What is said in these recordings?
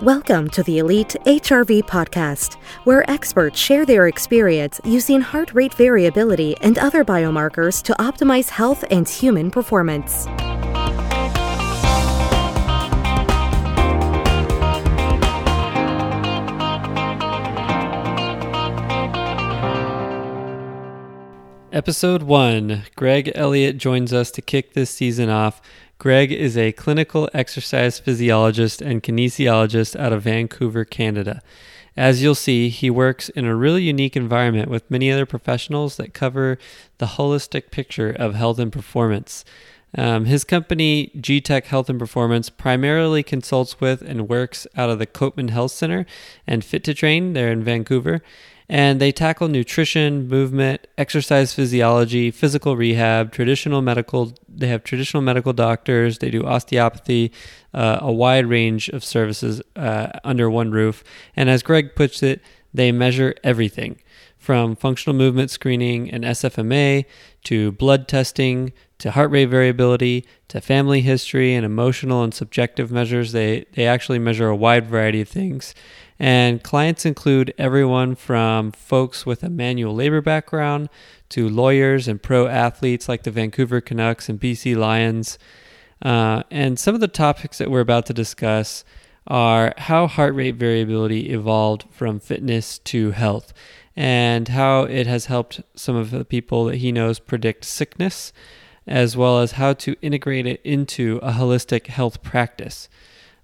Welcome to the Elite HRV podcast, where experts share their experience using heart rate variability and other biomarkers to optimize health and human performance. Episode 1 Greg Elliott joins us to kick this season off. Greg is a clinical exercise physiologist and kinesiologist out of Vancouver, Canada. As you'll see, he works in a really unique environment with many other professionals that cover the holistic picture of health and performance. Um, his company, G Tech Health and Performance, primarily consults with and works out of the Copeman Health Center and Fit to Train there in Vancouver and they tackle nutrition, movement, exercise physiology, physical rehab, traditional medical. They have traditional medical doctors. They do osteopathy, uh, a wide range of services uh, under one roof. And as Greg puts it, they measure everything from functional movement screening and SFMA to blood testing to heart rate variability to family history and emotional and subjective measures. They, they actually measure a wide variety of things. And clients include everyone from folks with a manual labor background to lawyers and pro athletes like the Vancouver Canucks and BC Lions. Uh, and some of the topics that we're about to discuss are how heart rate variability evolved from fitness to health and how it has helped some of the people that he knows predict sickness, as well as how to integrate it into a holistic health practice.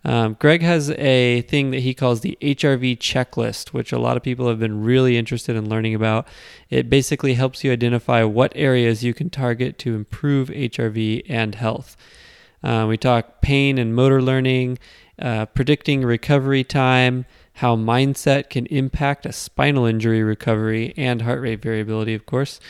Um, Greg has a thing that he calls the HRV checklist, which a lot of people have been really interested in learning about. It basically helps you identify what areas you can target to improve HRV and health. Uh, we talk pain and motor learning, uh, predicting recovery time, how mindset can impact a spinal injury recovery, and heart rate variability, of course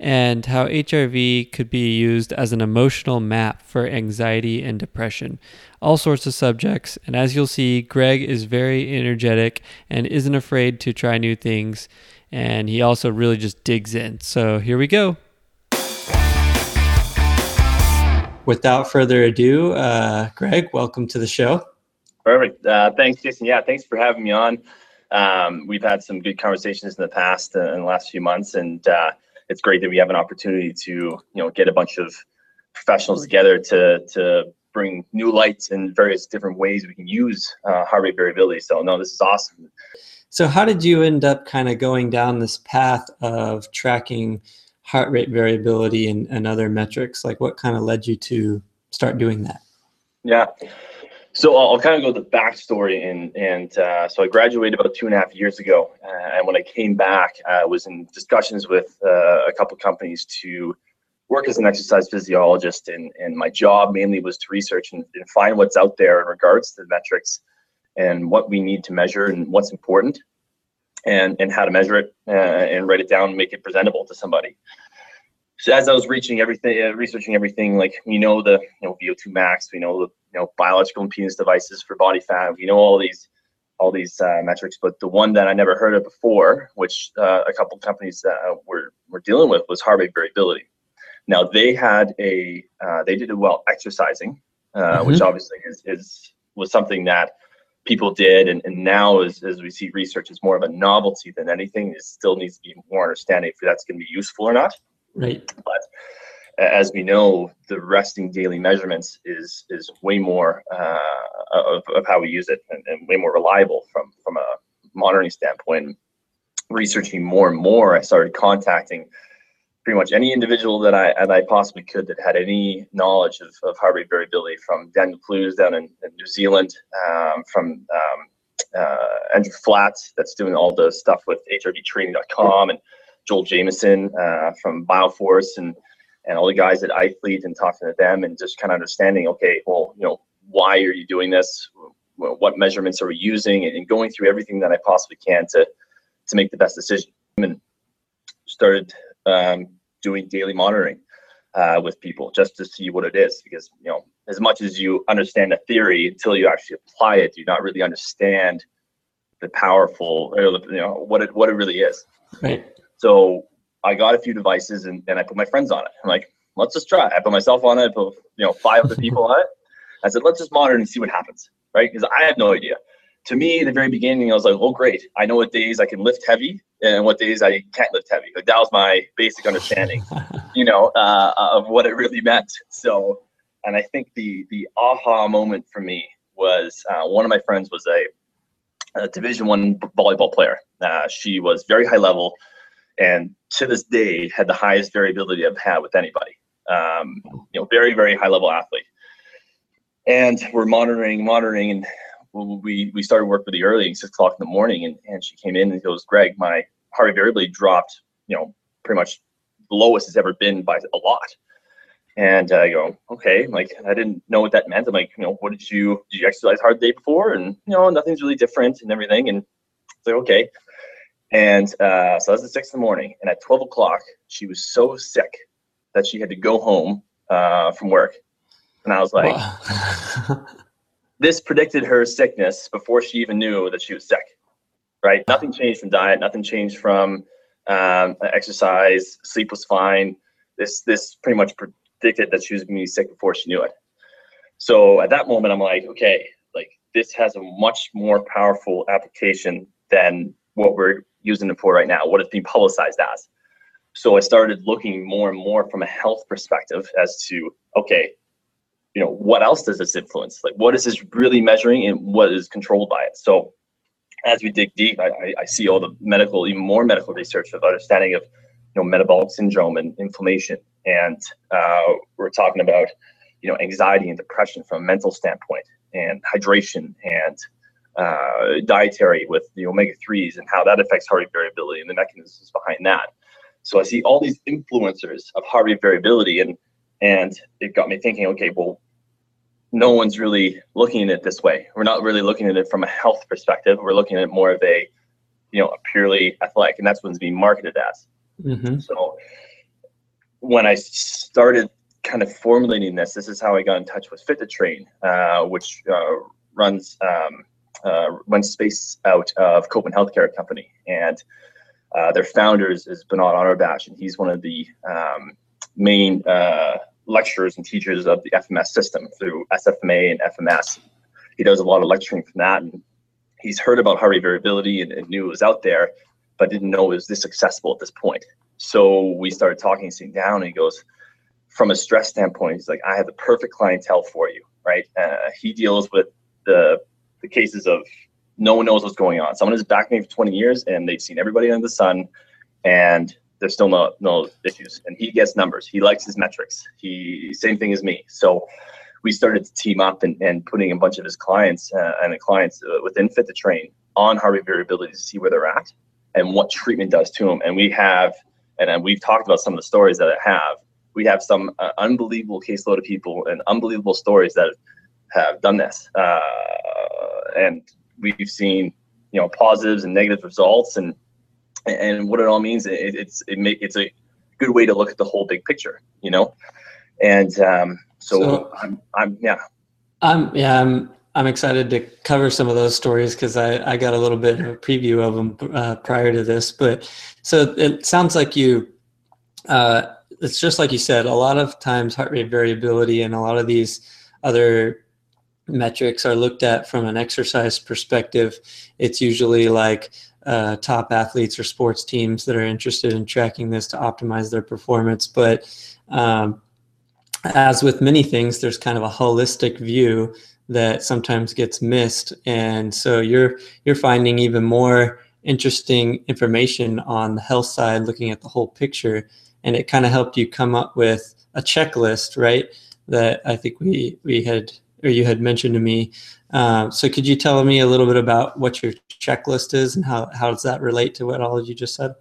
and how HRV could be used as an emotional map for anxiety and depression. All sorts of subjects, and as you'll see, Greg is very energetic and isn't afraid to try new things, and he also really just digs in. So here we go. Without further ado, uh, Greg, welcome to the show. Perfect. Uh, thanks, Jason. Yeah, thanks for having me on. Um, we've had some good conversations in the past uh, in the last few months, and uh, it's great that we have an opportunity to you know get a bunch of professionals together to to bring new lights and various different ways we can use uh, heart rate variability. So no, this is awesome. So how did you end up kind of going down this path of tracking heart rate variability and, and other metrics? Like what kind of led you to start doing that? Yeah. So I'll, I'll, kind of go the backstory and and uh, so I graduated about two and a half years ago, uh, and when I came back, I was in discussions with uh, a couple companies to work as an exercise physiologist, and and my job mainly was to research and, and find what's out there in regards to the metrics and what we need to measure and what's important, and and how to measure it uh, and write it down and make it presentable to somebody. So as I was reaching everything, uh, researching everything, like we know the you know VO2 max, we know the you know biological impedance devices for body fat, we know all these all these uh, metrics, but the one that I never heard of before, which uh, a couple companies uh, were were dealing with, was heart rate variability. Now they had a uh, they did it while exercising, uh, mm-hmm. which obviously is, is was something that people did, and, and now as, as we see research is more of a novelty than anything. It still needs to be more understanding if that's going to be useful or not. Right. But as we know, the resting daily measurements is is way more uh, of, of how we use it and, and, way more reliable from from a monitoring standpoint. Researching more and more, I started contacting pretty much any individual that I that I possibly could that had any knowledge of, of heart rate variability, from Daniel Plews down in, in New Zealand, um, from um, uh, Andrew Flatt that's doing all the stuff with HRVtraining.com and Joel Jamieson uh, from Bioforce and and all the guys at ithlete and talking to them and just kind of understanding, okay, well, you know, why are you doing this? What measurements are we using? And going through everything that I possibly can to to make the best decision. And started um, doing daily monitoring uh, with people just to see what it is, because you know, as much as you understand the theory, until you actually apply it, you not really understand the powerful, you know, what it what it really is. Right. So I got a few devices and, and I put my friends on it. I'm like, let's just try. I put myself on it, I put you know five other people on it. I said, let's just monitor and see what happens, right? Because I have no idea. to me, at the very beginning, I was like, oh, great. I know what days I can lift heavy and what days I can't lift heavy. Like that was my basic understanding, you know, uh, of what it really meant. So, and I think the the aha moment for me was uh, one of my friends was a, a Division One volleyball player. Uh, she was very high level, and to this day had the highest variability I've had with anybody. Um, you know, very very high level athlete. And we're monitoring, monitoring, and we we started work pretty early, six o'clock in the morning, and, and she came in and goes, Greg, my heart variability dropped, you know, pretty much the lowest it's ever been by a lot. And uh, I go, okay, like I didn't know what that meant. I'm like, you know, what did you did you exercise hard the day before? And you know, nothing's really different and everything. And it's like, okay. And uh, so that was at six in the morning. And at twelve o'clock, she was so sick that she had to go home uh, from work. And I was like, this predicted her sickness before she even knew that she was sick, right? Nothing changed from diet, nothing changed from um, exercise, sleep was fine. This this pretty much predicted that she was going to be sick before she knew it. So at that moment, I'm like, okay, like this has a much more powerful application than what we're using it for right now, what it's being publicized as. So I started looking more and more from a health perspective as to, okay, you know what else does this influence? Like what is this really measuring and what is controlled by it? So as we dig deep i, I see all the medical even more medical research of understanding of you know metabolic syndrome and inflammation. And uh, we're talking about you know anxiety and depression from a mental standpoint and hydration and uh, dietary with the omega 3s and how that affects heart rate variability and the mechanisms behind that so i see all these influencers of heart rate variability and and it got me thinking, okay, well, no one's really looking at it this way. We're not really looking at it from a health perspective. We're looking at it more of a, you know, a purely athletic, and that's what it's being marketed as. Mm-hmm. So when I started kind of formulating this, this is how I got in touch with Fit to Train, uh, which uh, runs um, uh, space out of Copeman Healthcare Company, and uh, their founder is, Bernard Anorbash, and he's one of the um, main uh, lecturers and teachers of the FMS system through SFMA and FMS. He does a lot of lecturing from that, and he's heard about rate variability and, and knew it was out there, but didn't know it was this accessible at this point. So we started talking, sitting down, and he goes, from a stress standpoint, he's like, I have the perfect clientele for you, right? Uh, he deals with the the cases of no one knows what's going on. Someone has backed me for 20 years, and they've seen everybody under the sun, and there's still no no issues. And he gets numbers. He likes his metrics. He same thing as me. So we started to team up and, and putting a bunch of his clients uh, and the clients uh, within Fit to Train on rate variability to see where they're at and what treatment does to them. And we have, and we've talked about some of the stories that I have. We have some uh, unbelievable caseload of people and unbelievable stories that have done this. Uh, and we've seen, you know, positives and negative results and and what it all means it, it's it make it's a good way to look at the whole big picture you know? And um, so, so I'm, I'm yeah. I'm yeah i'm i'm excited to cover some of those stories because i i got a little bit of a preview of them uh, prior to this. But so it sounds like you uh, it's just like you said a lot of times heart rate variability and a lot of these other metrics are looked at from an exercise perspective it's usually like uh, top athletes or sports teams that are interested in tracking this to optimize their performance. But um, as with many things, there's kind of a holistic view that sometimes gets missed, and so you're you're finding even more interesting information on the health side, looking at the whole picture, and it kind of helped you come up with a checklist, right? That I think we we had or you had mentioned to me. Uh, so could you tell me a little bit about what your checklist is and how, how does that relate to what all of you just said?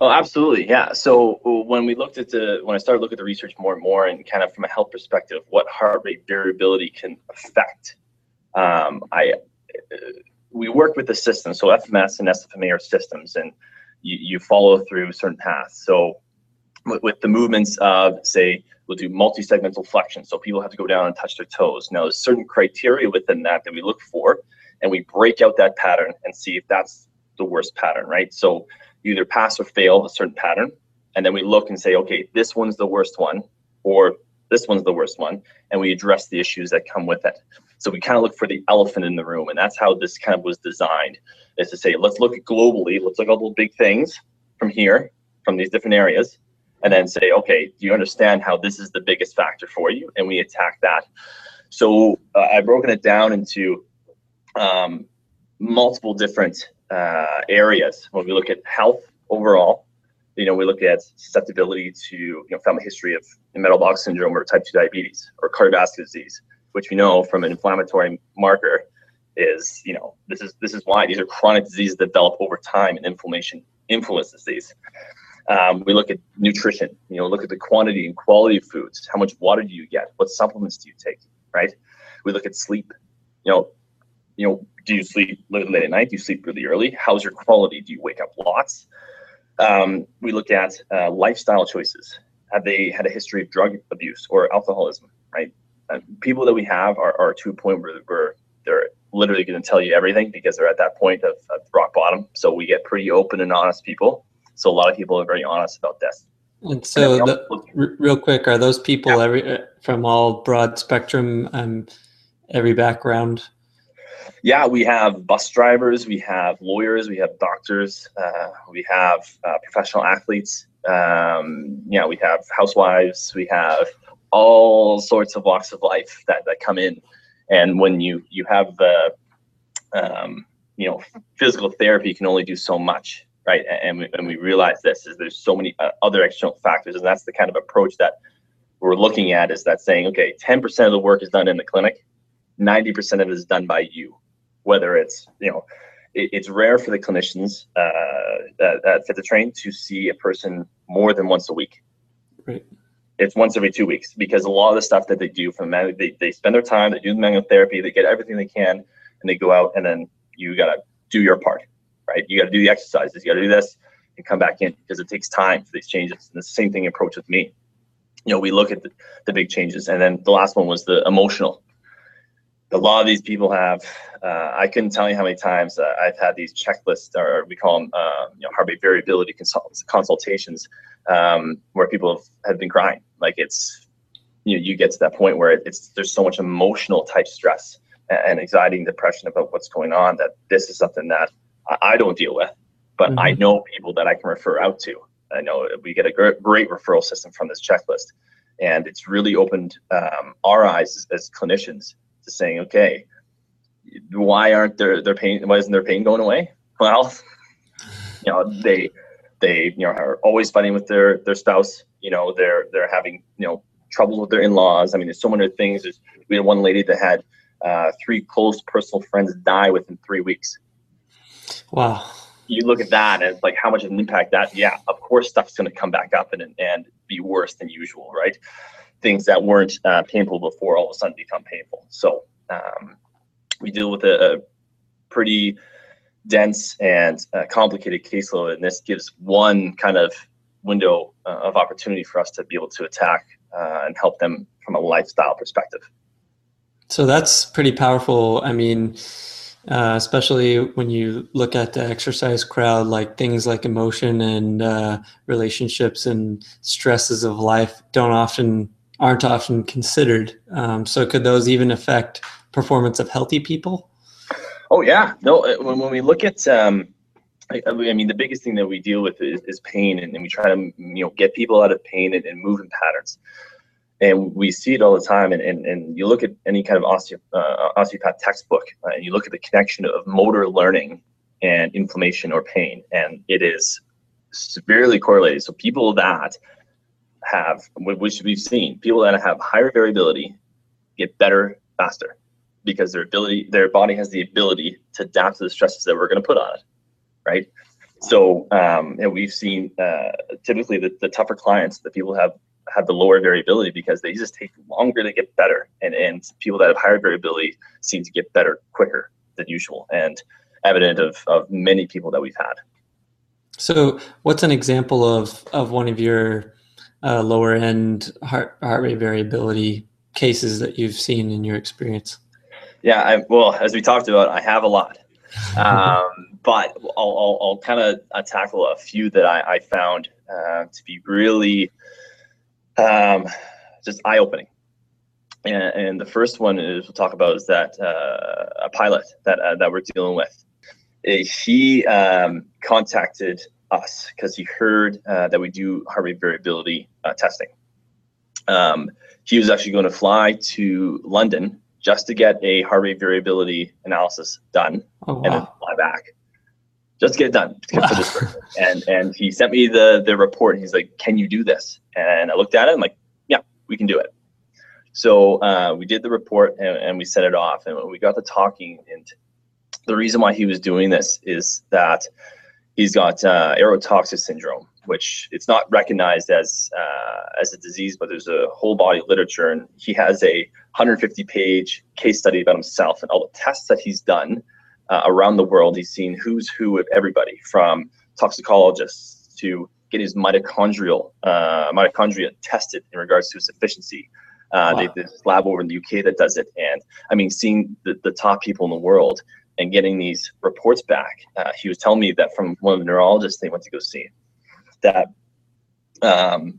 Oh, absolutely. Yeah. So when we looked at the, when I started looking at the research more and more and kind of from a health perspective, what heart rate variability can affect, um, I, uh, we work with the system. So FMS and SFMA are systems and you, you follow through certain paths. So with, with the movements of say, we'll do multi-segmental flexion. So people have to go down and touch their toes. Now there's certain criteria within that that we look for and we break out that pattern and see if that's the worst pattern, right? So you either pass or fail a certain pattern, and then we look and say, okay, this one's the worst one, or this one's the worst one, and we address the issues that come with it. So we kind of look for the elephant in the room, and that's how this kind of was designed. Is to say, let's look globally, let's look at all the big things from here, from these different areas, and then say, okay, do you understand how this is the biggest factor for you? And we attack that. So uh, I've broken it down into um, multiple different uh, areas. When we look at health overall, you know, we look at susceptibility to you know family history of metabolic syndrome or type 2 diabetes or cardiovascular disease, which we know from an inflammatory marker is you know this is this is why these are chronic diseases that develop over time and inflammation influences these. Um, we look at nutrition. You know, look at the quantity and quality of foods. How much water do you get? What supplements do you take? Right. We look at sleep. You know, you know, do you sleep late at night? Do you sleep really early? How's your quality? Do you wake up lots? Um, we look at uh, lifestyle choices. Have they had a history of drug abuse or alcoholism? Right. People that we have are, are to a point where, where they're literally going to tell you everything because they're at that point of, of rock bottom. So we get pretty open and honest people. So a lot of people are very honest about this. And so, and the, r- real quick, are those people yeah. every uh, from all broad spectrum, um, every background? Yeah, we have bus drivers, we have lawyers, we have doctors, uh, we have uh, professional athletes. Um, yeah, we have housewives, we have all sorts of walks of life that, that come in and when you you have the um, you know physical therapy can only do so much right? And we, and we realize this is there's so many uh, other external factors and that's the kind of approach that we're looking at is that saying okay 10% of the work is done in the clinic 90% of it is done by you. Whether it's you know it, it's rare for the clinicians uh, at, at fit to train to see a person more than once a week. Right. It's once every two weeks because a lot of the stuff that they do from manual, they, they spend their time, they do the manual therapy, they get everything they can, and they go out and then you gotta do your part, right? You gotta do the exercises, you gotta do this and come back in because it takes time for these changes. And the same thing approach with me. You know, we look at the, the big changes. And then the last one was the emotional. A lot of these people have, uh, I couldn't tell you how many times uh, I've had these checklists, or we call them, uh, you know, heart rate variability consult- consultations, um, where people have, have been crying. Like it's, you know, you get to that point where it's there's so much emotional type stress and anxiety and depression about what's going on that this is something that I don't deal with, but mm-hmm. I know people that I can refer out to. I know we get a great, great referral system from this checklist, and it's really opened um, our eyes as, as, clinicians to saying, okay, why aren't their their pain? Why isn't their pain going away? Well, you know, they they you know are always fighting with their their spouse. You know they're they're having you know troubles with their in-laws. I mean, there's so many things. There's, we had one lady that had uh, three close personal friends die within three weeks. Wow. You look at that and it's like how much of an impact that. Yeah, of course, stuff's going to come back up and and be worse than usual, right? Things that weren't uh, painful before all of a sudden become painful. So um, we deal with a, a pretty dense and uh, complicated caseload, and this gives one kind of window uh, of opportunity for us to be able to attack uh, and help them from a lifestyle perspective. So that's pretty powerful. I mean, uh, especially when you look at the exercise crowd, like things like emotion and uh, relationships and stresses of life don't often aren't often considered. Um, so could those even affect performance of healthy people? Oh yeah, no. Uh, when, when we look at, um, I, I, mean, the biggest thing that we deal with is, is pain, and, and, we try to you know get people out of pain and, and movement patterns. And we see it all the time. And, and, and you look at any kind of uh, osteopath textbook, uh, and you look at the connection of motor learning and inflammation or pain, and it is severely correlated. So people that have, which we've seen, people that have higher variability get better faster because their ability, their body has the ability to adapt to the stresses that we're going to put on it, right? So, um, and we've seen uh, typically the, the tougher clients, the people have have the lower variability because they just take longer to get better, and and people that have higher variability seem to get better quicker than usual, and evident of of many people that we've had. So, what's an example of of one of your uh, lower end heart heart rate variability cases that you've seen in your experience? Yeah, I, well, as we talked about, I have a lot, um, but I'll, I'll, I'll kind of tackle a few that I, I found uh, to be really um, just eye-opening. and, and the first one is we'll talk about is that uh, a pilot that uh, that we're dealing with. Uh, he um, contacted us because he heard uh, that we do heart rate variability uh, testing. Um, he was actually going to fly to London just to get a heart rate variability analysis done Oh, and then fly back just get it done for this. And and he sent me the the report. And he's like, "Can you do this?" And I looked at it. I'm like, "Yeah, we can do it." So uh, we did the report and, and we set it off. And we got to talking. And the reason why he was doing this is that he's got uh, aerotoxic syndrome, which it's not recognized as uh, as a disease, but there's a whole body of literature, and he has a 150 page case study about himself and all the tests that he's done uh, around the world. He's seen who's who of everybody from toxicologists to get his mitochondrial uh, mitochondria tested in regards to his efficiency. Uh, Wow. they, this lab over in the UK that does it, and I mean, seeing the, the top people in the world and getting these reports back. Uh, he was telling me that from one of the neurologists they went to go see, that um,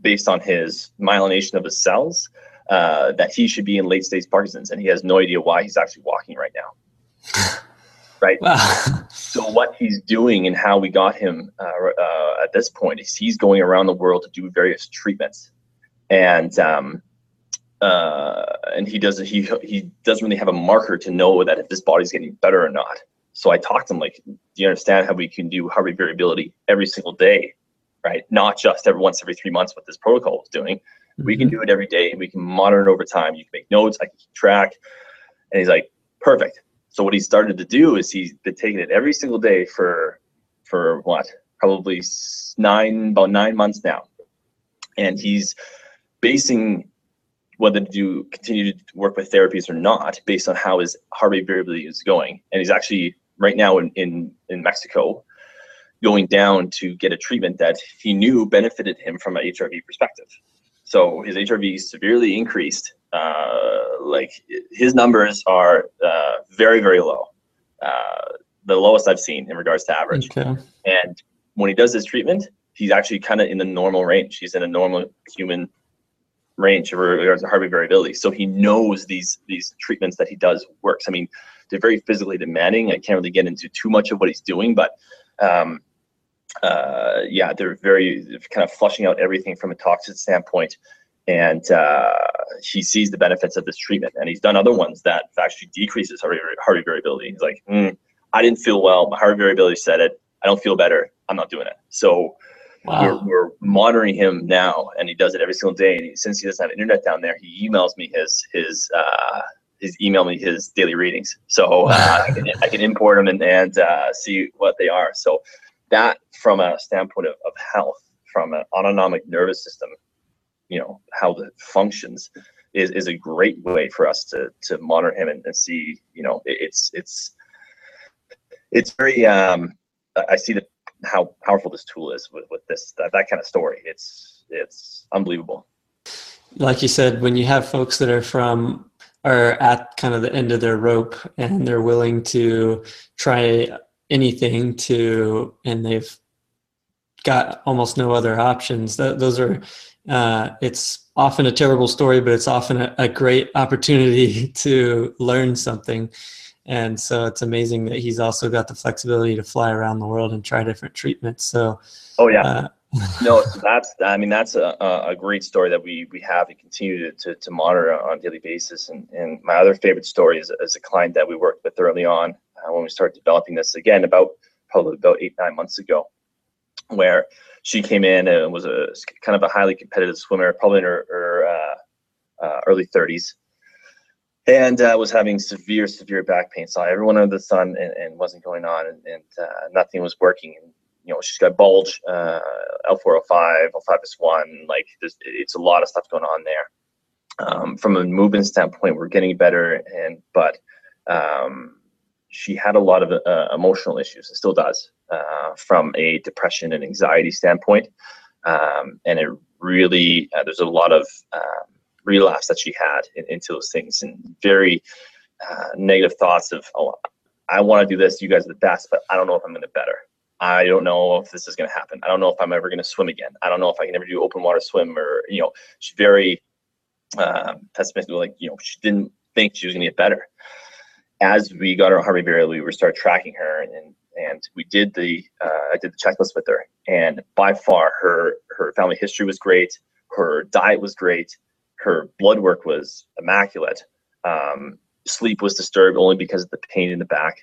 based on his myelination of his cells, uh, that he should be in late stage Parkinson's, and he has no idea why he's actually walking right now. Right. Wow. So what he's doing and how we got him uh, uh, at this point is he's going around the world to do various treatments, and um, uh, and he doesn't he he doesn't really have a marker to know that if this body's getting better or not. So I talked to him like, do you understand how we can do heart rate variability every single day, right? Not just every once every three months what this protocol is doing. We can do it every day. We can monitor it over time. You can make notes. I can keep track. And he's like, perfect. So what he started to do is he's been taking it every single day for for what probably nine about nine months now, and he's basing whether to do continue to work with therapies or not based on how his heart rate variability is going. And he's actually right now in in, in Mexico going down to get a treatment that he knew benefited him from an HRV perspective. So his HRV severely increased. Uh, like his numbers are uh, very, very low. Uh, the lowest I've seen in regards to average. Okay. And when he does his treatment, he's actually kind of in the normal range. He's in a normal human range in regards to heart rate variability. So he knows these these treatments that he does works. I mean, they're very physically demanding. I can't really get into too much of what he's doing, but um, uh, yeah, they're very kind of flushing out everything from a toxic standpoint. And uh, he sees the benefits of this treatment, and he's done other ones that actually decreases heart heart variability. He's like, "Hmm, I didn't feel well. My heart variability said it. I don't feel better. I'm not doing it. So Wow. we're, we're monitoring him now, and he does it every single day. And he, since he doesn't have internet down there, he emails me his his uh, his email me his daily readings, so uh, I, can, I can import them and, and uh, see what they are. So that, from a standpoint of, of health, from an autonomic nervous system, you know how it functions, is, is a great way for us to to monitor him and, and see. You know, it, it's it's it's very. Um, I- I see the how powerful this tool is with, with this that, that kind of story. It's it's unbelievable. like you said, when you have folks that are from are at kind of the end of their rope and they're willing to try anything to, and they've got almost no other options. That those are, uh, it's often a terrible story, but it's often a, a great opportunity to learn something. And so it's amazing that he's also got the flexibility to fly around the world and try different treatments. So, Oh yeah, uh, no, that's I mean that's a, a great story that we we have and continue to, to, to monitor on a daily basis. And and my other favorite story is, is a client that we worked with early on uh, when we started developing this again about probably about eight nine months ago, where she came in and was a kind of a highly competitive swimmer, probably in her, her uh, uh, early 30s, and uh, was having severe severe back pain. Saw everyone under the sun and, and wasn't going on, and, and uh, nothing was working. And you know, she's got bulge, uh, L405, L5S1, like it's a lot of stuff going on there. Um, from a movement standpoint, we're getting better, and but um, she had a lot of uh, emotional issues, and still does, uh, from a depression and anxiety standpoint. Um, and it really, uh, there's a lot of um, relapse that she had in, into those things, and very uh, negative thoughts of, oh, I want to do this. You guys are the best, but I don't know if I'm going to better. I don't know if this is going to happen. I don't know if I'm ever going to swim again. I don't know if I can ever do open water swim or, you know, she's very um, pessimistic, like you know she didn't think she was going to get better. As we got her heart rate variability, we were start tracking her, and and we did the uh, I did the checklist with her, and by far her her family history was great, her diet was great, her blood work was immaculate. Um, sleep was disturbed only because of the pain in the back.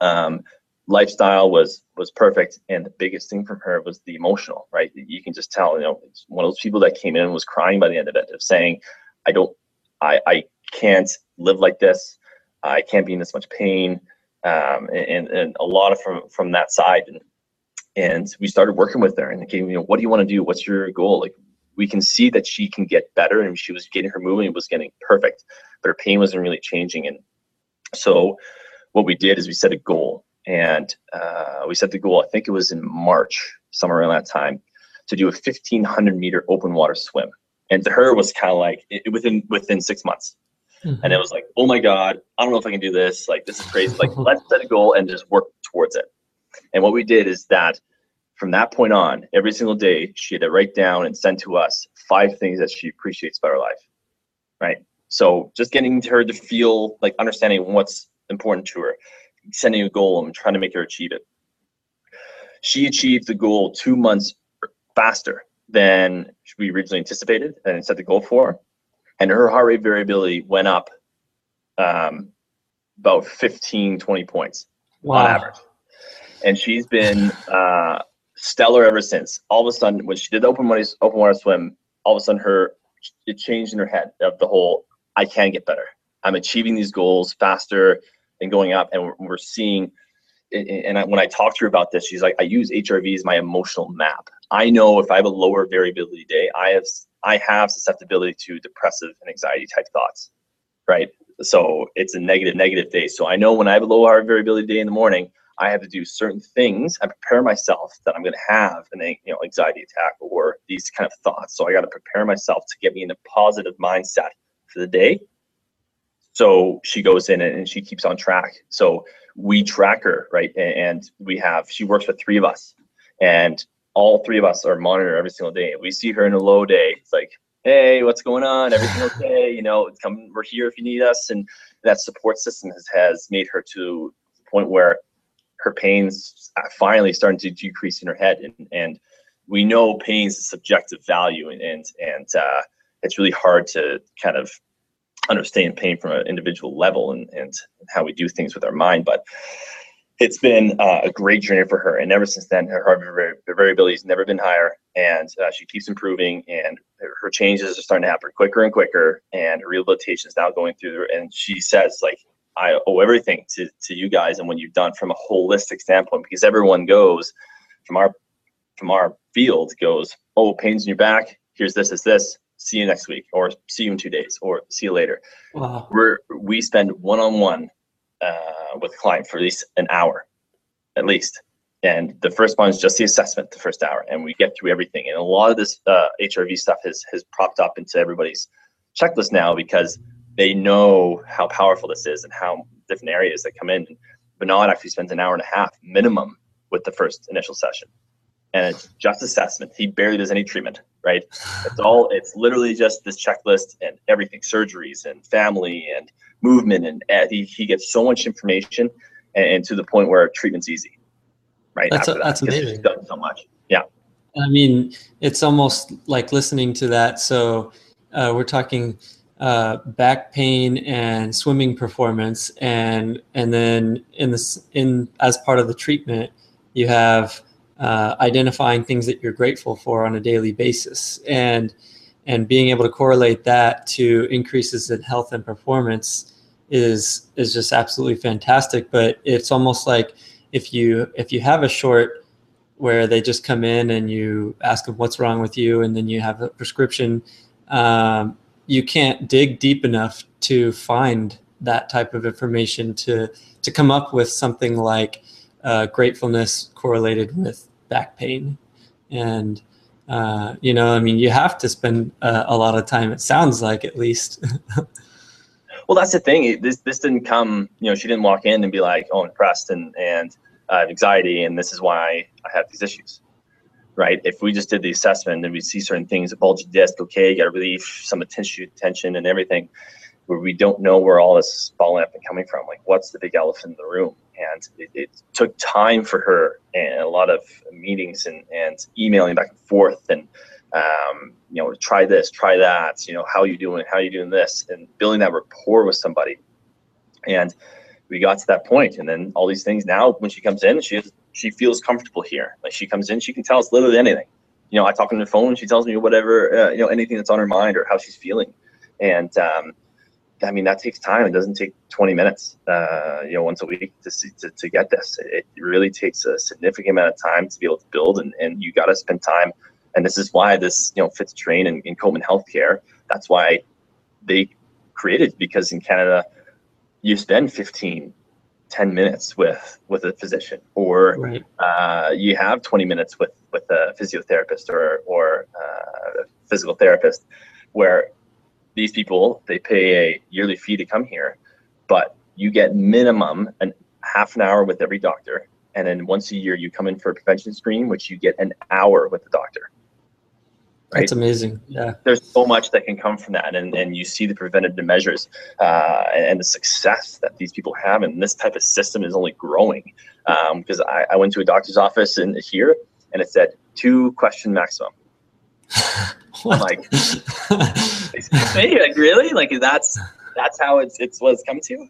Um, lifestyle was was perfect, and the biggest thing from her was the emotional. Right, you can just tell. You know, one of those people that came in and was crying by the end of it, of saying, "I don't, I, I can't live like this. I can't be in this much pain." Um, and, and a lot of from from that side, and and we started working with her and came, you know, what do you want to do? What's your goal? Like we can see that she can get better and she was getting her movement was getting perfect but her pain wasn't really changing and so what we did is we set a goal and uh, we set the goal i think it was in march somewhere around that time to do a 1500 meter open water swim and to her was kind of like it, within within six months mm-hmm. and it was like oh my god i don't know if i can do this like this is crazy like let's set a goal and just work towards it and what we did is that from that point on, every single day, she had to write down and send to us five things that she appreciates about her life. Right. So just getting her to feel like understanding what's important to her, setting a goal and trying to make her achieve it. She achieved the goal two months faster than we originally anticipated and set the goal for. And her heart rate variability went up um, about 15, 20 points wow. on average. And she's been uh, stellar ever since. All of a sudden, when she did the open water, open water swim, all of a sudden her it changed in her head of the whole I can get better. I'm achieving these goals faster and going up, and we're, we're seeing. And I, when I talk to her about this, she's like, "I use HRV as my emotional map. I know if I have a lower variability day, I have I have susceptibility to depressive and anxiety type thoughts, right? So it's a negative negative day. So I know when I have a low heart variability day in the morning, I have to do certain things. I prepare myself that I'm going to have an you know anxiety attack or these kind of thoughts. So I got to prepare myself to get me in a positive mindset for the day. So she goes in and she keeps on track. So we track her right, and we have she works with three of us, and all three of us are monitored every single day. We see her in a low day. It's like, hey, what's going on? Everything okay? You know, come. We're here if you need us, and that support system has, has made her to the point where her pains finally starting to decrease in her head and, and we know pain's a subjective value and and, and uh, it's really hard to kind of understand pain from an individual level and, and how we do things with our mind but it's been uh, a great journey for her and ever since then her heart variability has never been higher and uh, she keeps improving and her changes are starting to happen quicker and quicker and her rehabilitation is now going through and she says like I owe everything to, to you guys and what you've done from a holistic standpoint because everyone goes from our from our field goes, oh, pains in your back. Here's this, is this. See you next week, or see you in two days, or see you later. Wow. We're we spend one on one with a client for at least an hour, at least. And the first one is just the assessment, the first hour, and we get through everything. And a lot of this uh, HRV stuff has has propped up into everybody's checklist now because they know how powerful this is and how different areas that come in. But Bernard actually spends an hour and a half minimum with the first initial session. And it's just assessment. He barely does any treatment, right? It's all, it's literally just this checklist and everything surgeries and family and movement. And, he, he gets so much information and, and, to the point where treatment's easy, right? That's, a, that, that's amazing. done so much. Yeah. I mean, it's almost like listening to that. So uh, we're talking uh, back pain and swimming performance, and and then in this in as part of the treatment, you have uh, identifying things that you're grateful for on a daily basis, and and being able to correlate that to increases in health and performance is is just absolutely fantastic. But it's almost like if you if you have a short where they just come in and you ask them what's wrong with you, and then you have a prescription. Um, you can't dig deep enough to find that type of information to to come up with something like uh, gratefulness correlated with back pain and uh, you know i mean you have to spend uh, a lot of time it sounds like at least well that's the thing this this didn't come you know she didn't walk in and be like oh I'm depressed and and uh, anxiety and this is why i have these issues right? If we just did the assessment and we see certain things, a bulgy disc, okay, you got relief, some tissue tension and everything, where we don't know where all this falling up and coming from. Like, what's the big elephant in the room? And it, it, took time for her and a lot of meetings and, and emailing back and forth and, um, you know, try this, try that, you know, how are you doing, how are you doing this, and building that rapport with somebody. And we got to that point, and then all these things. Now, when she comes in, she she feels comfortable here. Like she comes in, she can tell us literally anything. You know, I talk on the phone, she tells me whatever, uh, you know, anything that's on her mind or how she's feeling. And um, I mean, that takes time. It doesn't take 20 minutes, uh, you know, once a week to, see, to, to get this. It really takes a significant amount of time to be able to build, and, and you got to spend time. And this is why this, you know, fits train in, in Copeman Healthcare. That's why they created because in Canada, you spend 15, 10 minutes with with a physician or right. uh, you have 20 minutes with with a physiotherapist or or uh, physical therapist where these people they pay a yearly fee to come here but you get minimum an half an hour with every doctor and then once a year you come in for a prevention screen which you get an hour with the doctor Right? That's amazing. Yeah. There's so much that can come from that. And, and you see the preventative measures uh, and the success that these people have. And this type of system is only growing. Because um, I, I went to a doctor's office in here and it said two question maximum. I'm like, like, really? Like that's that's how it's it's what it's come to.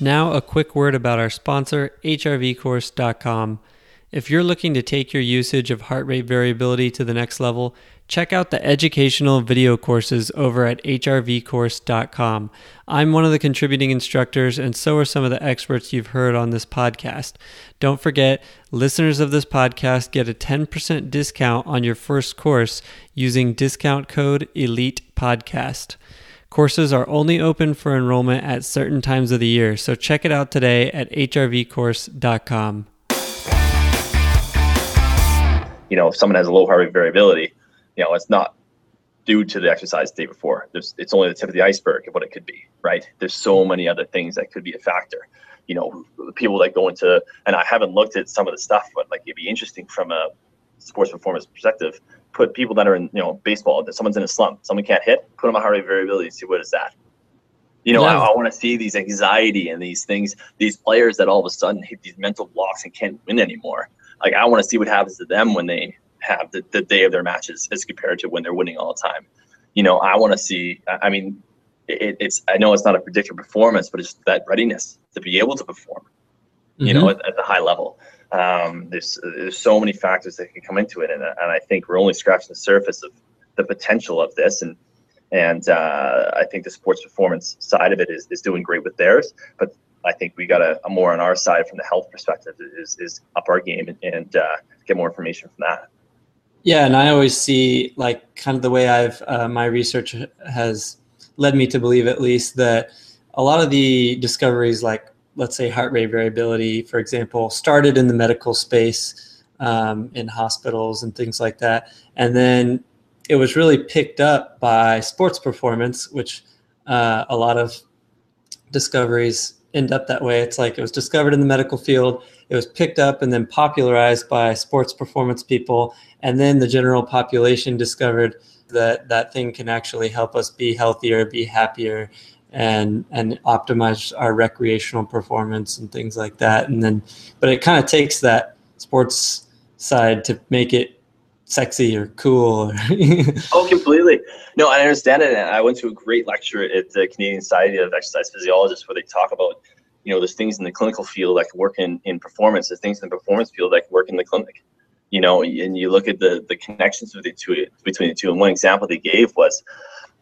Now, a quick word about our sponsor, HRVcourse.com. If you're looking to take your usage of heart rate variability to the next level, check out the educational video courses over at hrvcourse.com. I'm one of the contributing instructors, and so are some of the experts you've heard on this podcast. Don't forget, listeners of this podcast get a 10% discount on your first course using discount code ELITE PODCAST. Courses are only open for enrollment at certain times of the year, so check it out today at hrvcourse.com you know, if someone has a low heart rate variability, you know, it's not due to the exercise the day before. There's, it's only the tip of the iceberg of what it could be, right? There's so many other things that could be a factor. You know, the people that go into, and I haven't looked at some of the stuff, but like it'd be interesting from a sports performance perspective. Put people that are in, you know, baseball, that someone's in a slump, someone can't hit, put them on heart rate variability, see what is that. You know, yeah. I, I want to see these anxiety and these things, these players that all of a sudden hit these mental blocks and can't win anymore like I want to see what happens to them when they have the, the day of their matches as compared to when they're winning all the time. You know, I want to see. I mean, it, it's I know it's not a predictor performance, but it's that readiness to be able to perform. You mm-hmm. know, at, at, the high level. Um, there's there's so many factors that can come into it, and and I think we're only scratching the surface of the potential of this. And and uh, I think the sports performance side of it is, is doing great with theirs, but I think we got a, a, more on our side from the health perspective is, is up our game and, and uh, get more information from that. Yeah, and I always see like kind of the way I've uh, my research has led me to believe at least that a lot of the discoveries, like let's say heart rate variability, for example, started in the medical space um, in hospitals and things like that, and then it was really picked up by sports performance, which uh, a lot of discoveries end up that way. It's like it was discovered in the medical field, it was picked up and then popularized by sports performance people, and then the general population discovered that that thing can actually help us be healthier, be happier, and and optimize our recreational performance and things like that. And then, but it kind of takes that sports side to make it sexy or cool. oh, completely. No, I understand it. And I went to a great lecture at the Canadian Society of Exercise Physiologists where they talk about, you know, there's things in the clinical field that can work in, in performance, there's things in the performance field that can work in the clinic. You know, and you look at the the connections between the two, between the two. And one example they gave was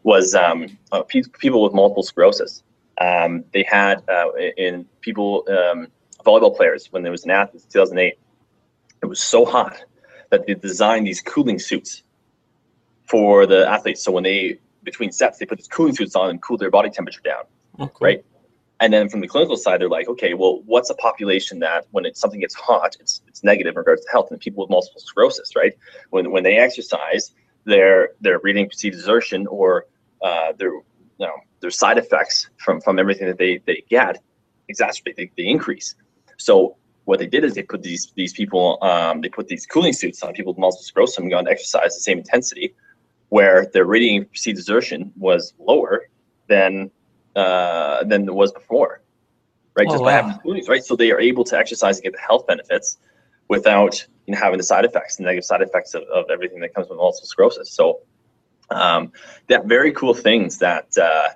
was um, uh, pe- people with multiple sclerosis. Um, they had uh, in people um, volleyball players when there was an athlete in 2008. It was so hot that they designed these cooling suits for the athletes. So when they between sets, they put these cooling suits on and cool their body temperature down, okay. Oh, right? And then from the clinical side, they're like, okay, well, what's a population that when it, something gets hot, it's it's negative in regards to health, and people with multiple sclerosis, right? When when they exercise, their their breathing perceived exertion or uh, their you know their side effects from from everything that they they get exacerbate, they, they increase. So what they did is they put these these people um, they put these cooling suits on people with multiple sclerosis and got to exercise the same intensity, where their radiating perceived exertion was lower than uh, than it was before, right? Oh, Just by wow. having coolings, right? So they are able to exercise and get the health benefits without you know having the side effects, the negative side effects of, of everything that comes with multiple sclerosis. So um, that very cool things that uh,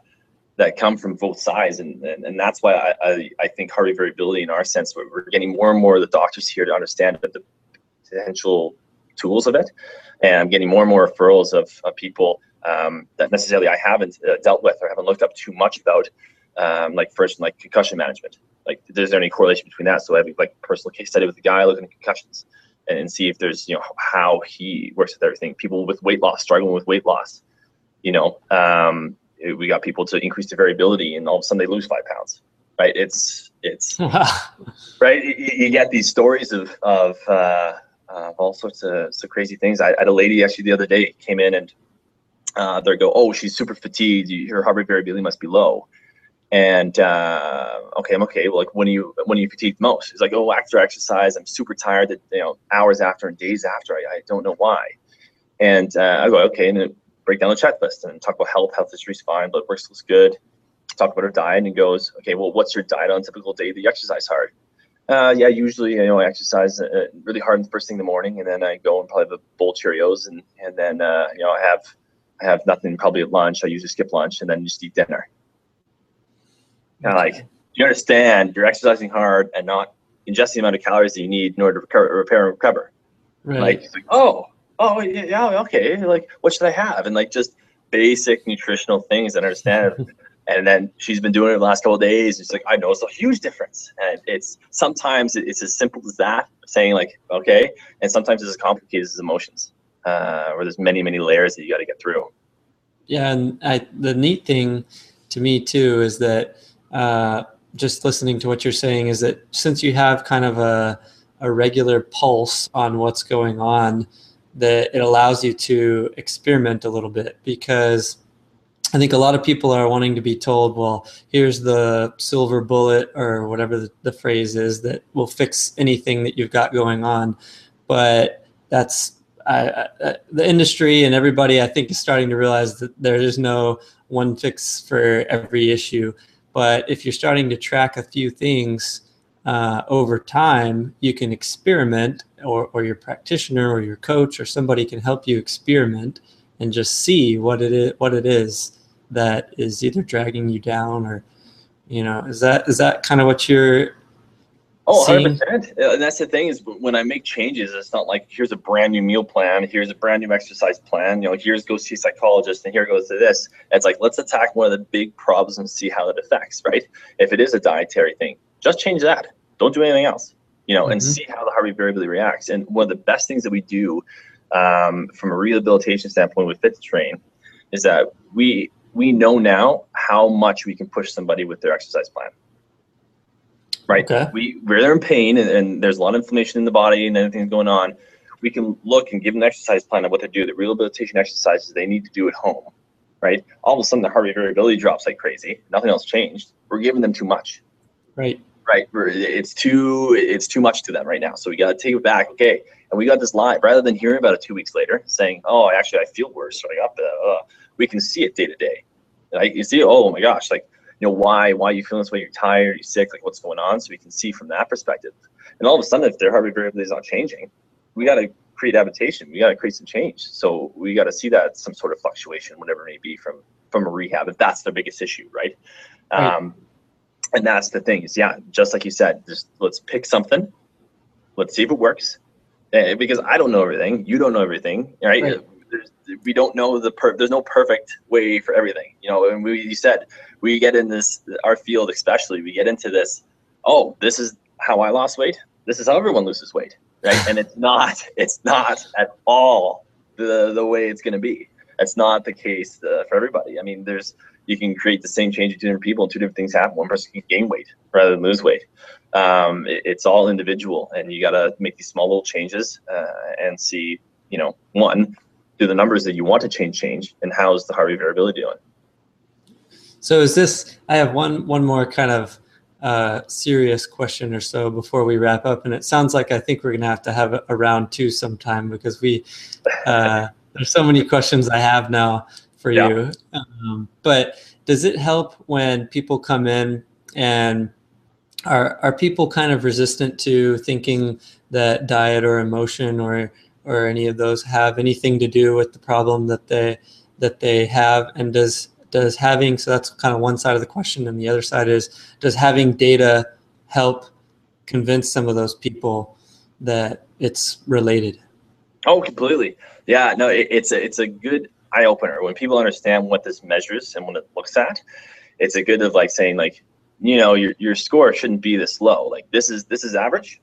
that come from both sides, and and, and that's why I, I, I think heart variability in our sense we're, we're getting more and more of the doctors here to understand the potential tools of it, and I'm getting more and more referrals of, of people um, that necessarily I haven't uh, dealt with or haven't looked up too much about, um, like first like concussion management. Like, is there any correlation between that? So I have like personal case study with a guy looking at concussions and, and see if there's you know how he works with everything. People with weight loss struggling with weight loss, you know, um, we got people to increase the variability, and all of a sudden they lose five pounds. Right? It's it's right. You, you get these stories of of, uh, of all sorts of, so crazy things. I, I had a lady actually the other day came in and uh, they go, "Oh, she's super fatigued. Her heart rate variability must be low." And uh, okay, I'm okay. Well, like when you when you fatigued most? It's like, oh, after exercise, I'm super tired. That you know, hours after and days after, I, I don't know why. And uh, I go, okay, and then break down the checklist and talk about health. Health history's fine. Blood work looks good. Talk about her diet, and goes, okay, well, what's your diet on a typical day that you exercise hard? Uh, yeah, usually you know I exercise uh, really hard in the first thing in the morning, and then I go and probably have a bowl of Cheerios, and and then uh, you know I have I have nothing probably at lunch. I usually skip lunch and then just eat dinner. Kind of like you understand you're exercising hard and not ingest the amount of calories that you need in order to recover, repair and recover. right. Like, like, oh, oh yeah, okay. Like, what should I have? And like just basic nutritional things that I understand. and then she's been doing it the last couple of days. And she's like, I noticed a huge difference. And it's sometimes it's as simple as that, saying like, okay, and sometimes it's as complicated as emotions, uh, where there's many, many layers that you got to get through. Yeah, and I, the neat thing to me too is that uh, just listening to what you're saying is that since you have kind of a, a regular pulse on what's going on, that it allows you to experiment a little bit because I think a lot of people are wanting to be told, well, here's the silver bullet or whatever the, the phrase is that will fix anything that you've got going on. But that's I, I, the industry and everybody, I think, is starting to realize that there is no one fix for every issue. But if you're starting to track a few things uh, over time, you can experiment, or, or your practitioner or your coach or somebody can help you experiment and just see what it is, what it is that is either dragging you down or, you know, is that is that kind of what you're Oh, seeing- 100%. Uh, And that's the thing is when I make changes, it's not like here's a brand new meal plan, here's a brand new exercise plan, you know, here's go see a psychologist and here goes to this. It's like, let's attack one of the big problems and see how it affects, right? If it is a dietary thing, just change that. Don't do anything else, you know, and Mhm. see how the heart rate variability reacts. And one of the best things that we do um, from a rehabilitation standpoint with Fit to Train is that we we know now how much we can push somebody with their exercise plan right? Okay. We where they're in pain and, and there's a lot of inflammation in the body and everything's going on, we can look and give them an exercise plan of what to do, the rehabilitation exercises they need to do at home, right? All of a sudden, the heart rate variability drops like crazy. Nothing else changed. We're giving them too much, right. right? We're, it's too it's too much to them right now. So we got to take it back, okay? And we got this live rather than hearing about it two weeks later, saying, "Oh, actually, I feel worse." So I got the. Uh, we can see it day to day. Like you see, oh my gosh, like you know why why you feeling this way? You're tired, you're sick, like what's going on? So we can see from that perspective. And all of a sudden, if their heart rate variability is not changing, we got to create adaptation. We got to create some change. So we got to see that some sort of fluctuation, whatever it may be, from from a rehab. If that's the biggest issue, right? Right. Um, and that's the thing is, yeah, just like you said, just let's pick something. Let's see if it works. Eh, because I don't know everything. You don't know everything, right? Right. We don't know the per. There's no perfect way for everything, you know. And we, you said we get in this our field, especially we get into this. Oh, this is how I lost weight. This is how everyone loses weight, right? and it's not. It's not at all the the way it's going to be. That's not the case uh, for everybody. I mean, there's you can create the same change in two different people, and two different things happen. One person can gain weight rather than lose weight. Um, it- it's all individual, and you got to make these small little changes uh, and see, you know, one, do the numbers that you want to change change, and how's the heart rate variability doing? So is this? I have one one more kind of uh, serious question or so before we wrap up. And it sounds like I think we're going to have to have a, a round two sometime because we uh, there's so many questions I have now for yeah. you. Um, but does it help when people come in and are are people kind of resistant to thinking that diet or emotion or or any of those have anything to do with the problem that they that they have? And does does having so that's kind of one side of the question and the other side is does having data help convince some of those people that it's related? Oh completely. Yeah no it, it's a it's a good eye opener when people understand what this measures and what it looks at it's a good of like saying like you know your, your score shouldn't be this low. Like this is this is average.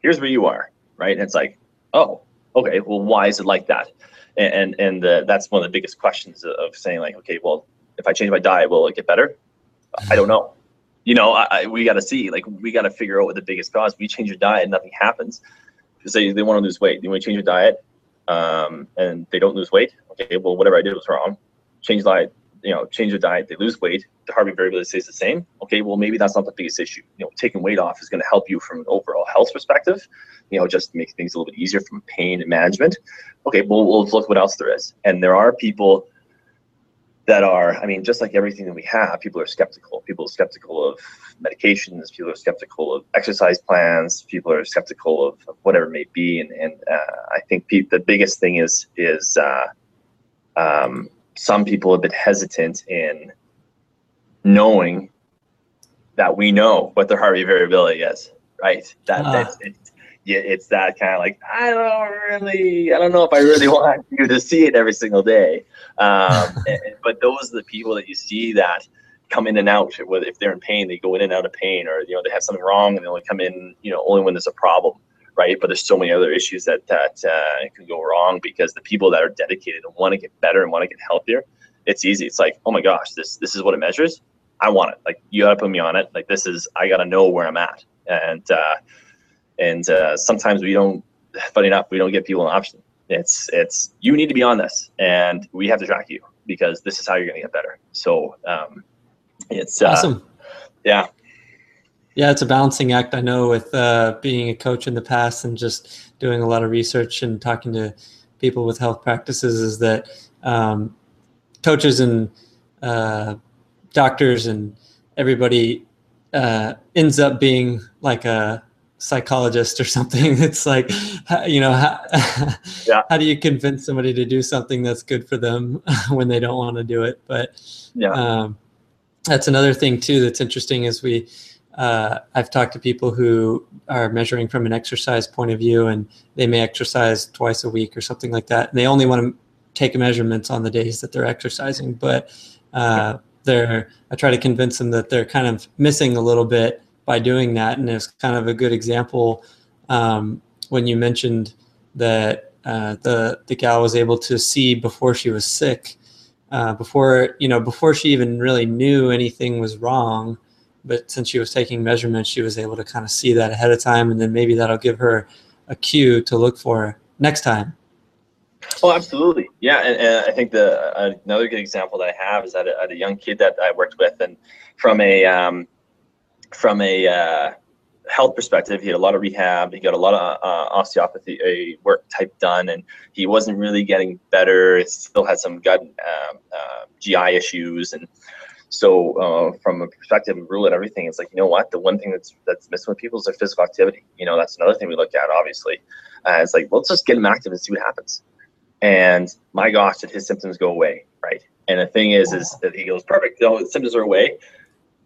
Here's where you are right? And it's like oh okay well why is it like that and and, and that's one of the biggest questions of saying like okay well if I change my diet, will it get better? I don't know. You know, I, I we got to see. Like, we got to figure out what the biggest cause. We change your diet, and nothing happens. Say they want to lose weight. You want to change your diet, um, and they don't lose weight. Okay, well, whatever I did was wrong. Change diet. You know, change your diet. They lose weight. The heart rate variability stays the same. Okay, well, maybe that's not the biggest issue. You know, taking weight off is going to help you from an overall health perspective. You know, just make things a little bit easier from pain and management. Okay, well, we'll look what else there is. And there are people that are, I mean, just like everything that we have, people are skeptical. People are skeptical of medications. People are skeptical of exercise plans. People are skeptical of, of whatever it may be. And, and uh, I think pe- the biggest thing is is uh, um, some people have been hesitant in knowing that we know what their heart rate variability is, right? That, uh. it, it's that kind of like I don't really, I don't know if I really want you to see it every single day. Um, and, but those are the people that you see that come in and out. Whether if they're in pain, they go in and out of pain, or you know they have something wrong and they only come in, you know, only when there's a problem, right? But there's so many other issues that that uh, can go wrong because the people that are dedicated and want to get better and want to get healthier, it's easy. It's like, oh my gosh, this this is what it measures. I want it. Like you got to put me on it. Like this is I got to know where I'm at and. Uh, and uh, sometimes we don't funny enough we don't give people an option it's it's you need to be on this and we have to track you because this is how you're going to get better so um, it's uh, awesome yeah yeah it's a balancing act i know with uh, being a coach in the past and just doing a lot of research and talking to people with health practices is that um, coaches and uh, doctors and everybody uh, ends up being like a psychologist or something. It's like, you know, how, yeah. how do you convince somebody to do something that's good for them when they don't want to do it? But yeah, um, that's another thing too that's interesting is we, uh, I've talked to people who are measuring from an exercise point of view and they may exercise twice a week or something like that. And they only want to take measurements on the days that they're exercising, but uh, they're, I try to convince them that they're kind of missing a little bit by doing that. And it's kind of a good example um, when you mentioned that uh, the the gal was able to see before she was sick, uh, before you know before she even really knew anything was wrong. But since she was taking measurements, she was able to kind of see that ahead of time, and then maybe that'll give her a cue to look for next time. Oh, absolutely. Yeah, and, and I think the uh, another good example that I have is that a, a, young kid that I worked with, and from a um, from a uh, health perspective, he had a lot of rehab. He got a lot of uh, osteopathy uh, work type done, and he wasn't really getting better. Still had some gut um, uh, GI issues, and so uh, from a perspective of rule at everything, it's like you know what, the one thing that's that's missing with people is their physical activity. You know, that's another thing we look at. Obviously, uh, it's like let's just get him active and see what happens. And my gosh, did his symptoms go away? Right. And the thing is, is that he goes perfect. The symptoms are away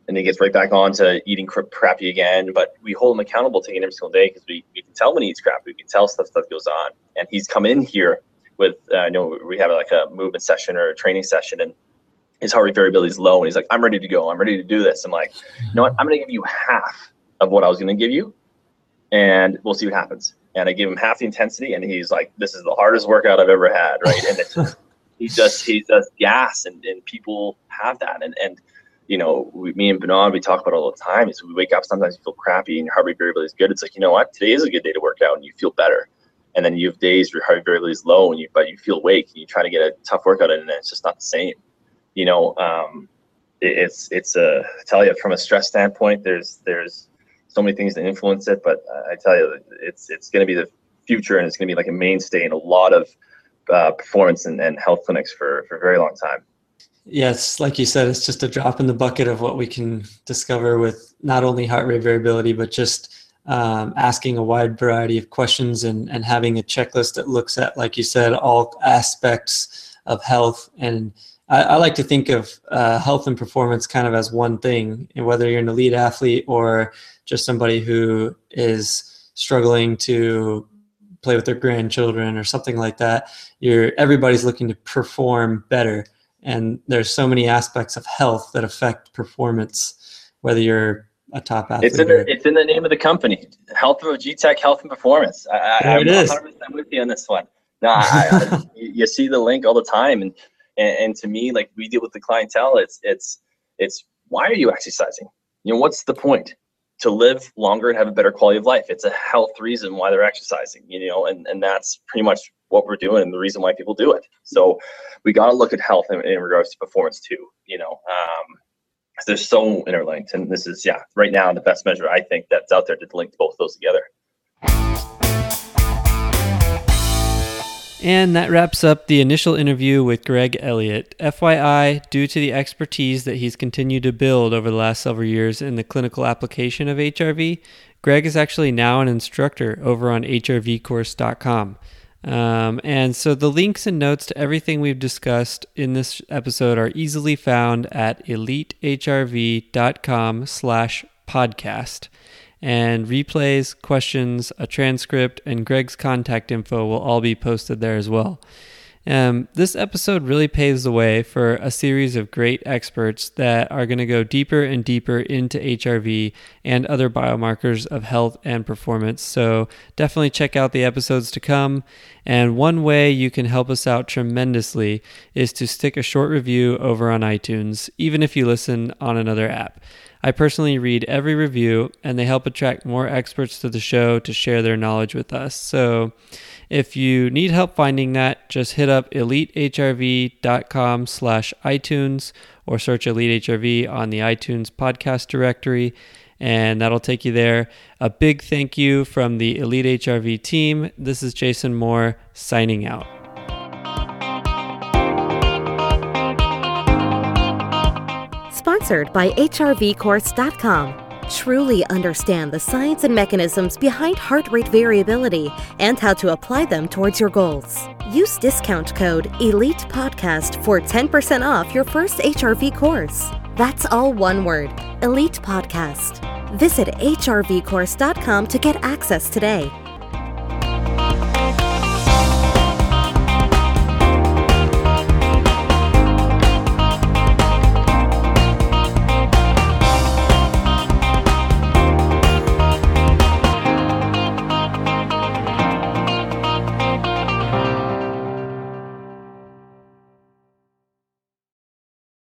and he gets right back on to eating crappy again. But we hold him accountable to every single day because we, we can tell when he eats crap. We can tell stuff that goes on. And he's come in here with, uh, you know, we have like a movement session or a training session, and his heart rate variability is low. And he's like, I'm ready to go. I'm ready to do this. I'm like, you know what? I'm going to give you half of what I was going to give you, and we'll see what happens. And I give him half the intensity, and he's like, this is the hardest workout I've ever had, right? And it's, he just he does gas, and, and people have that, and and you know, we, me and Bernard, we talk about all the time. Is we wake up sometimes you feel crappy and your heart rate variability is good. It's like you know what, today is a good day to work out and you feel better. And then you have days where your heart rate variability is low and you but you feel awake and you try to get a tough workout in and it's just not the same. You know, um, it's it's a I tell you from a stress standpoint, there's there's so many things that influence it, but I tell you, it's it's going to be the future, and it's going to be like a mainstay in a lot of uh, performance and, and health clinics for for a very long time. Yes, like you said, it's just a drop in the bucket of what we can discover with not only heart rate variability, but just um, asking a wide variety of questions and, and having a checklist that looks at, like you said, all aspects of health. And I, I like to think of uh, health and performance kind of as one thing, and whether you're an elite athlete or just somebody who is struggling to play with their grandchildren or something like that. You're everybody's looking to perform better, and there's so many aspects of health that affect performance. Whether you're a top athlete, it's in the, it's in the name of the company, Health of G-Tech Health and Performance. I, there I'm it is. 100 with you on this one. No, I, I, you see the link all the time, and, and and to me, like we deal with the clientele, it's it's it's why are you exercising? You know, what's the point? to live longer and have a better quality of life. It's a health reason why they're exercising, you know, and, and that's pretty much what we're doing and the reason why people do it. So we got to look at health in, in, regards to performance too, you know, um, they're so interlinked. And this is, yeah, right now the best measure I think that's out there to link both those together. And that wraps up the initial interview with Greg Elliott. FYI, due to the expertise that he's continued to build over the last several years in the clinical application of HRV, Greg is actually now an instructor over on hrvcourse.com. Um, and so the links and notes to everything we've discussed in this episode are easily found at elitehrv.com slash podcast and replays, questions, a transcript, and Greg's contact info will all be posted there as well. Um, this episode really paves the way for a series of great experts that are going to go deeper and deeper into HRV and other biomarkers of health and performance. So definitely check out the episodes to come. And one way you can help us out tremendously is to stick a short review over on iTunes, even if you listen on another app. I personally read every review, and they help attract more experts to the show to share their knowledge with us. So, if you need help finding that, just hit up elitehrv.com slash iTunes or search Elite HRV on the iTunes podcast directory, and that'll take you there. A big thank you from the Elite HRV team. This is Jason Moore signing out. Sponsored by HRVcourse.com. Truly understand the science and mechanisms behind heart rate variability and how to apply them towards your goals. Use discount code ELITE PODCAST for 10% off your first HRV course. That's all one word Elite Podcast. Visit HRVcourse.com to get access today